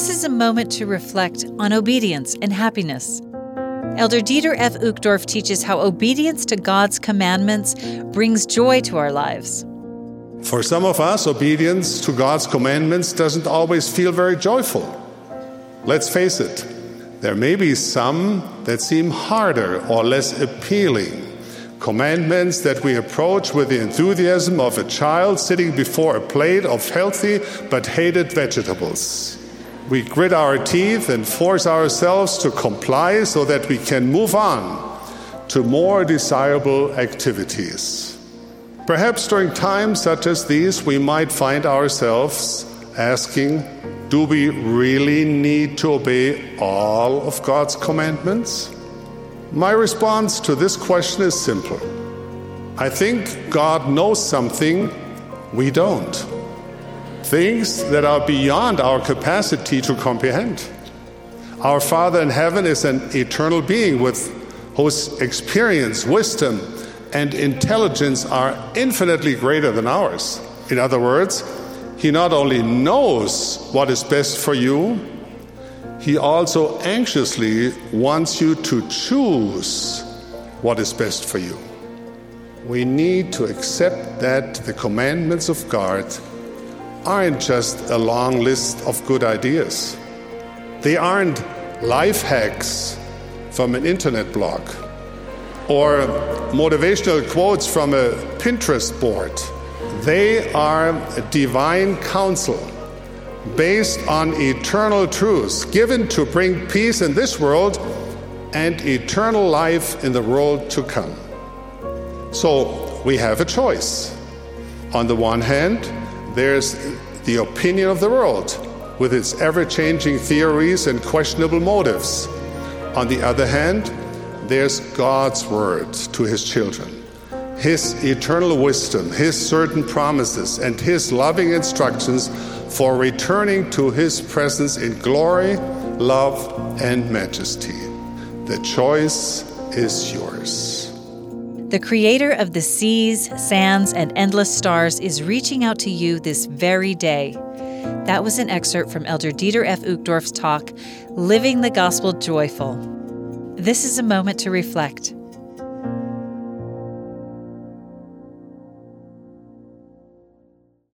This is a moment to reflect on obedience and happiness. Elder Dieter F. Uchtdorf teaches how obedience to God's commandments brings joy to our lives. For some of us, obedience to God's commandments doesn't always feel very joyful. Let's face it, there may be some that seem harder or less appealing. Commandments that we approach with the enthusiasm of a child sitting before a plate of healthy but hated vegetables. We grit our teeth and force ourselves to comply so that we can move on to more desirable activities. Perhaps during times such as these, we might find ourselves asking, Do we really need to obey all of God's commandments? My response to this question is simple. I think God knows something we don't things that are beyond our capacity to comprehend. Our Father in heaven is an eternal being with whose experience, wisdom, and intelligence are infinitely greater than ours. In other words, He not only knows what is best for you, He also anxiously wants you to choose what is best for you. We need to accept that the commandments of God aren't just a long list of good ideas. They aren't life hacks from an internet blog or motivational quotes from a Pinterest board. They are divine counsel based on eternal truths given to bring peace in this world and eternal life in the world to come. So we have a choice. On the one hand, there's the opinion of the world with its ever changing theories and questionable motives. On the other hand, there's God's word to his children, his eternal wisdom, his certain promises, and his loving instructions for returning to his presence in glory, love, and majesty. The choice is yours. The creator of the seas, sands, and endless stars is reaching out to you this very day. That was an excerpt from Elder Dieter F. Uchtdorf's talk, Living the Gospel Joyful. This is a moment to reflect.